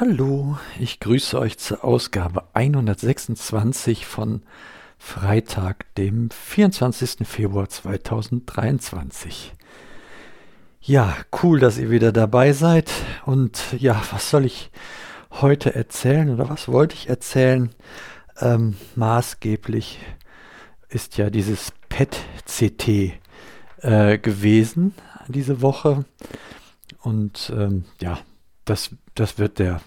Hallo, ich grüße euch zur Ausgabe 126 von Freitag, dem 24. Februar 2023. Ja, cool, dass ihr wieder dabei seid. Und ja, was soll ich heute erzählen oder was wollte ich erzählen? Ähm, maßgeblich ist ja dieses PET-CT äh, gewesen diese Woche. Und ähm, ja, das, das wird der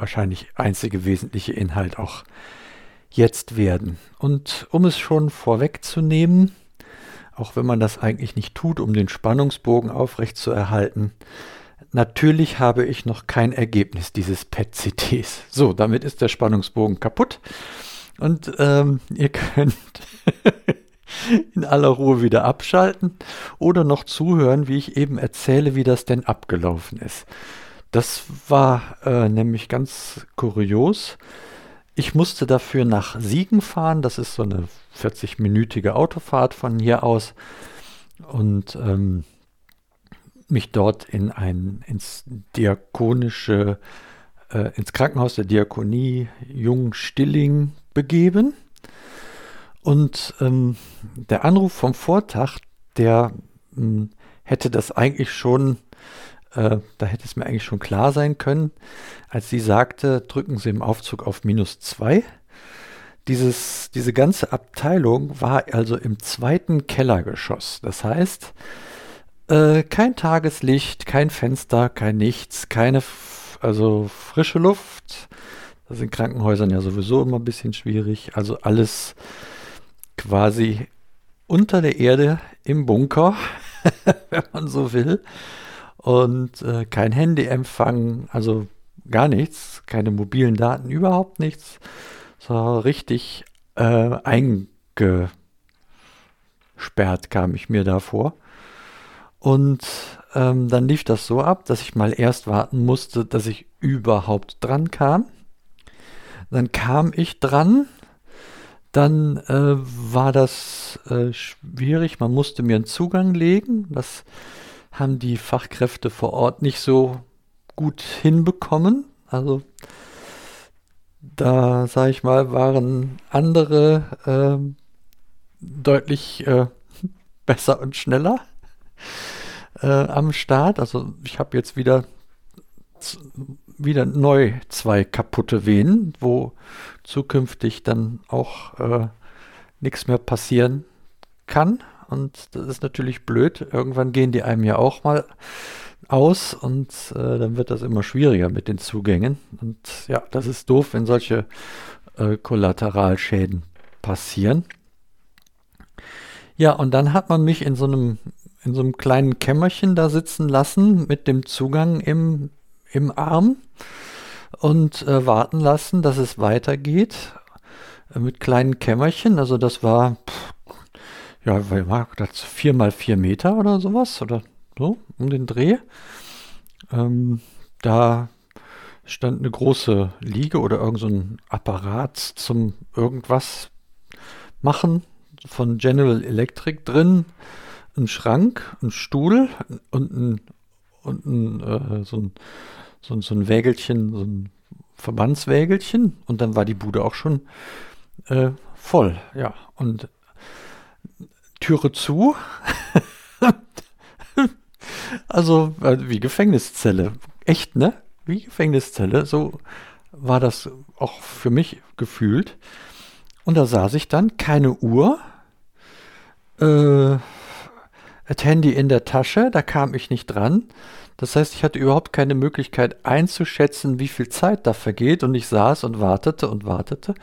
wahrscheinlich einzige wesentliche Inhalt auch jetzt werden. Und um es schon vorwegzunehmen, auch wenn man das eigentlich nicht tut, um den Spannungsbogen aufrechtzuerhalten, natürlich habe ich noch kein Ergebnis dieses PET-CTs. So, damit ist der Spannungsbogen kaputt und ähm, ihr könnt in aller Ruhe wieder abschalten oder noch zuhören, wie ich eben erzähle, wie das denn abgelaufen ist. Das war äh, nämlich ganz kurios. Ich musste dafür nach Siegen fahren. Das ist so eine 40-minütige Autofahrt von hier aus. Und ähm, mich dort in ein ins diakonische, äh, ins Krankenhaus der Diakonie Jung-Stilling begeben. Und ähm, der Anruf vom Vortag, der hm, hätte das eigentlich schon äh, da hätte es mir eigentlich schon klar sein können, als sie sagte, drücken Sie im Aufzug auf minus zwei. Dieses, diese ganze Abteilung war also im zweiten Kellergeschoss. Das heißt, äh, kein Tageslicht, kein Fenster, kein nichts, keine also frische Luft. Das ist in Krankenhäusern ja sowieso immer ein bisschen schwierig. Also alles quasi unter der Erde im Bunker, wenn man so will und äh, kein Handyempfang, also gar nichts, keine mobilen Daten, überhaupt nichts. So richtig äh, eingesperrt kam ich mir da vor. Und ähm, dann lief das so ab, dass ich mal erst warten musste, dass ich überhaupt dran kam. Dann kam ich dran. Dann äh, war das äh, schwierig. Man musste mir einen Zugang legen. Das haben die Fachkräfte vor Ort nicht so gut hinbekommen. Also da, sage ich mal, waren andere äh, deutlich äh, besser und schneller äh, am Start. Also ich habe jetzt wieder wieder neu zwei kaputte Venen, wo zukünftig dann auch äh, nichts mehr passieren kann. Und das ist natürlich blöd. Irgendwann gehen die einem ja auch mal aus und äh, dann wird das immer schwieriger mit den Zugängen. Und ja, das ist doof, wenn solche äh, Kollateralschäden passieren. Ja, und dann hat man mich in so einem in so einem kleinen Kämmerchen da sitzen lassen mit dem Zugang im, im Arm und äh, warten lassen, dass es weitergeht äh, mit kleinen Kämmerchen. Also das war pff, ja, weil war das vier mal vier Meter oder sowas oder so um den Dreh. Ähm, da stand eine große Liege oder irgend so ein Apparat zum irgendwas machen von General Electric drin, ein Schrank, ein Stuhl und ein, und ein, äh, so, ein, so, so ein Wägelchen, so ein Verbandswägelchen und dann war die Bude auch schon äh, voll, ja. Und Türe zu. also wie Gefängniszelle. Echt, ne? Wie Gefängniszelle. So war das auch für mich gefühlt. Und da saß ich dann, keine Uhr, äh, das Handy in der Tasche, da kam ich nicht dran. Das heißt, ich hatte überhaupt keine Möglichkeit einzuschätzen, wie viel Zeit da vergeht. Und ich saß und wartete und wartete. Und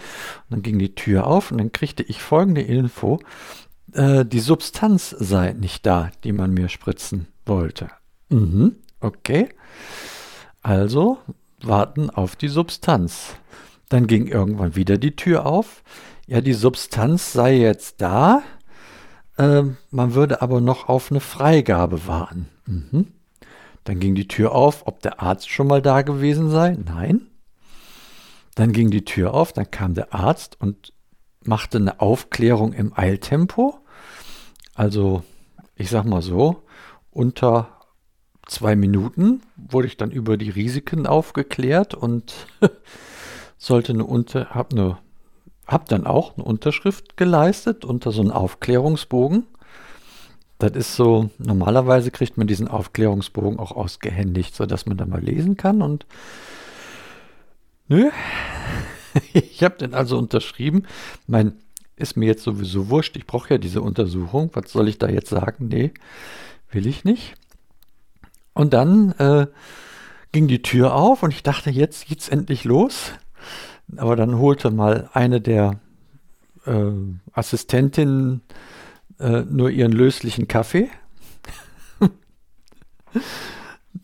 dann ging die Tür auf und dann kriegte ich folgende Info. Äh, die Substanz sei nicht da, die man mir spritzen wollte. Mhm, okay. Also warten auf die Substanz. Dann ging irgendwann wieder die Tür auf. Ja, die Substanz sei jetzt da. Äh, man würde aber noch auf eine Freigabe warten. Mhm. Dann ging die Tür auf, ob der Arzt schon mal da gewesen sei. Nein. Dann ging die Tür auf, dann kam der Arzt und machte eine Aufklärung im Eiltempo. Also, ich sag mal so, unter zwei Minuten wurde ich dann über die Risiken aufgeklärt und sollte eine Unter, hab eine, hab dann auch eine Unterschrift geleistet unter so einem Aufklärungsbogen. Das ist so, normalerweise kriegt man diesen Aufklärungsbogen auch ausgehändigt, sodass man da mal lesen kann und nö. ich habe den also unterschrieben. Mein ist mir jetzt sowieso wurscht. Ich brauche ja diese Untersuchung. Was soll ich da jetzt sagen? Nee, will ich nicht. Und dann äh, ging die Tür auf und ich dachte, jetzt geht's endlich los. Aber dann holte mal eine der äh, Assistentinnen äh, nur ihren löslichen Kaffee.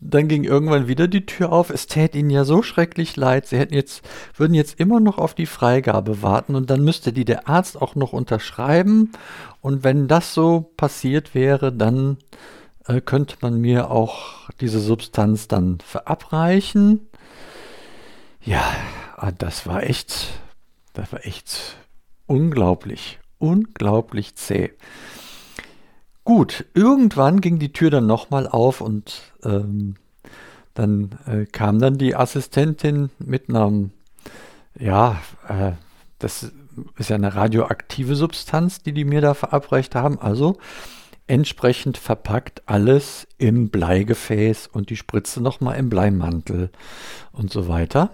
Dann ging irgendwann wieder die Tür auf. Es täte ihnen ja so schrecklich leid. Sie hätten jetzt, würden jetzt immer noch auf die Freigabe warten und dann müsste die der Arzt auch noch unterschreiben. Und wenn das so passiert wäre, dann äh, könnte man mir auch diese Substanz dann verabreichen. Ja, ah, das war echt, das war echt unglaublich, unglaublich zäh. Gut, irgendwann ging die Tür dann nochmal auf und ähm, dann äh, kam dann die Assistentin mit einem, ja, äh, das ist ja eine radioaktive Substanz, die die mir da verabreicht haben. Also entsprechend verpackt alles im Bleigefäß und die Spritze nochmal im Bleimantel und so weiter.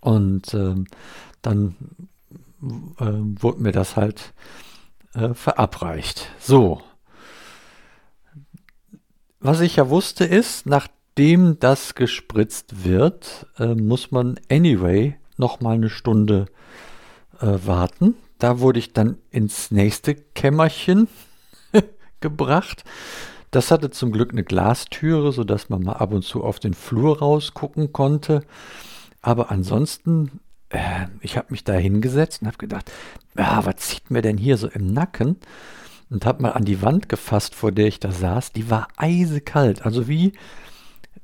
Und äh, dann äh, wurde mir das halt äh, verabreicht. So. Was ich ja wusste ist, nachdem das gespritzt wird, äh, muss man anyway nochmal eine Stunde äh, warten. Da wurde ich dann ins nächste Kämmerchen gebracht. Das hatte zum Glück eine Glastüre, sodass man mal ab und zu auf den Flur rausgucken konnte. Aber ansonsten, äh, ich habe mich da hingesetzt und habe gedacht, ja, was zieht mir denn hier so im Nacken? Und habe mal an die Wand gefasst, vor der ich da saß. Die war eisekalt. Also wie,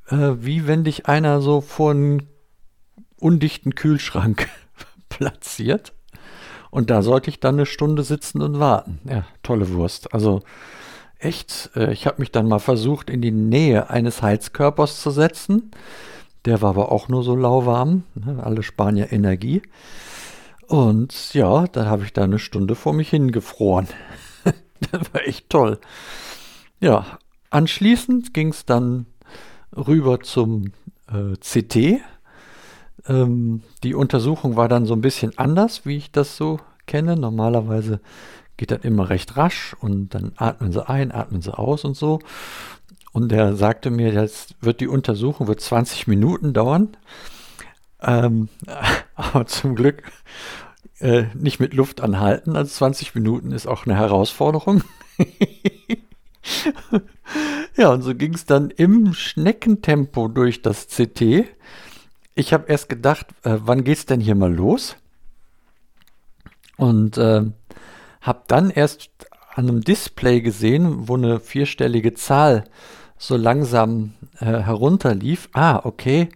äh, wie wenn dich einer so vor einen undichten Kühlschrank platziert. Und da sollte ich dann eine Stunde sitzen und warten. Ja, tolle Wurst. Also echt, äh, ich habe mich dann mal versucht, in die Nähe eines Heizkörpers zu setzen. Der war aber auch nur so lauwarm, ne, alle Spanier Energie. Und ja, dann habe ich da eine Stunde vor mich hingefroren. Das war echt toll. Ja, anschließend ging es dann rüber zum äh, CT. Ähm, die Untersuchung war dann so ein bisschen anders, wie ich das so kenne. Normalerweise geht das immer recht rasch und dann atmen sie ein, atmen sie aus und so. Und er sagte mir, jetzt wird die Untersuchung wird 20 Minuten dauern. Ähm, aber zum Glück äh, nicht mit Luft anhalten. Also 20 Minuten ist auch eine Herausforderung. ja, und so ging es dann im Schneckentempo durch das CT. Ich habe erst gedacht, äh, wann geht's denn hier mal los? Und äh, habe dann erst an einem Display gesehen, wo eine vierstellige Zahl so langsam äh, herunterlief. Ah, okay,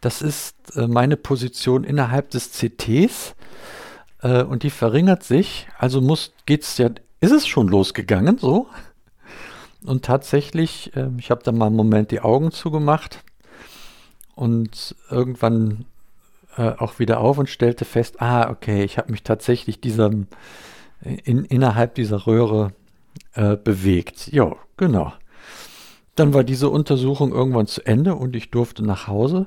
das ist äh, meine Position innerhalb des CTs äh, und die verringert sich. Also muss geht's ja, ist es schon losgegangen so? Und tatsächlich, äh, ich habe dann mal einen Moment die Augen zugemacht und irgendwann äh, auch wieder auf und stellte fest, ah, okay, ich habe mich tatsächlich diesem in, innerhalb dieser Röhre äh, bewegt. Ja, genau. Dann war diese Untersuchung irgendwann zu Ende und ich durfte nach Hause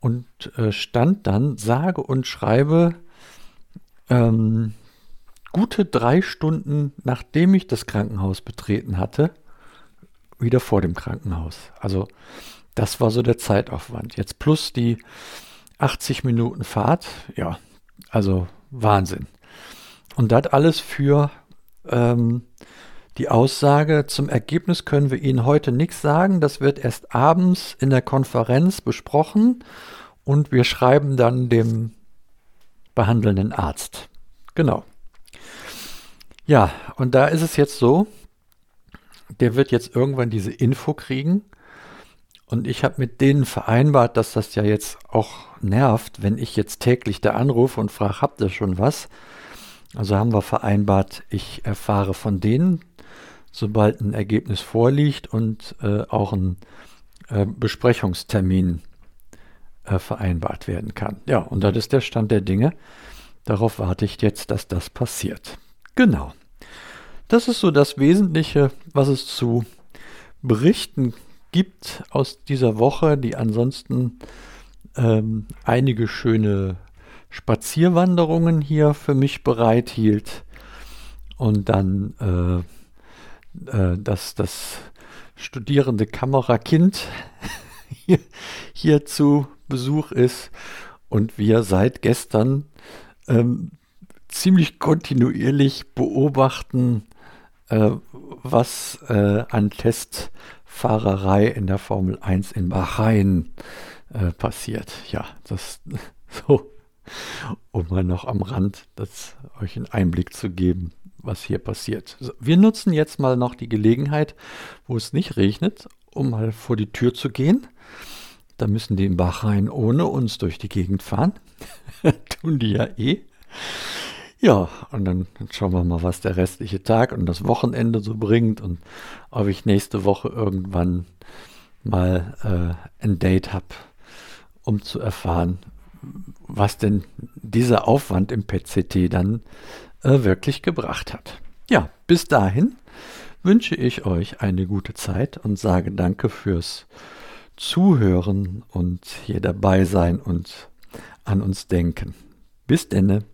und äh, stand dann, sage und schreibe, ähm, gute drei Stunden nachdem ich das Krankenhaus betreten hatte, wieder vor dem Krankenhaus. Also das war so der Zeitaufwand. Jetzt plus die 80 Minuten Fahrt, ja, also Wahnsinn. Und das alles für ähm, die Aussage, zum Ergebnis können wir Ihnen heute nichts sagen. Das wird erst abends in der Konferenz besprochen und wir schreiben dann dem behandelnden Arzt. Genau. Ja, und da ist es jetzt so, der wird jetzt irgendwann diese Info kriegen. Und ich habe mit denen vereinbart, dass das ja jetzt auch nervt, wenn ich jetzt täglich da anrufe und frage, habt ihr schon was? Also haben wir vereinbart, ich erfahre von denen sobald ein Ergebnis vorliegt und äh, auch ein äh, Besprechungstermin äh, vereinbart werden kann. Ja, und das ist der Stand der Dinge. Darauf warte ich jetzt, dass das passiert. Genau. Das ist so das Wesentliche, was es zu berichten gibt aus dieser Woche, die ansonsten ähm, einige schöne Spazierwanderungen hier für mich bereithielt und dann äh, äh, dass das studierende Kamerakind hier, hier zu Besuch ist und wir seit gestern ähm, ziemlich kontinuierlich beobachten, äh, was äh, an Testfahrerei in der Formel 1 in Bahrain äh, passiert. Ja, das so, um mal noch am Rand das, euch einen Einblick zu geben, was hier passiert. Wir nutzen jetzt mal noch die Gelegenheit, wo es nicht regnet, um mal vor die Tür zu gehen. Da müssen die in Bahrain ohne uns durch die Gegend fahren. Tun die ja eh. Ja, und dann, schauen wir mal, was der restliche Tag und das Wochenende so bringt und ob ich nächste Woche irgendwann mal äh, ein Date habe, um zu erfahren, was denn dieser Aufwand im PCT dann äh, wirklich gebracht hat. Ja, bis dahin wünsche ich euch eine gute Zeit und sage danke fürs Zuhören und hier dabei sein und an uns denken. Bis denne.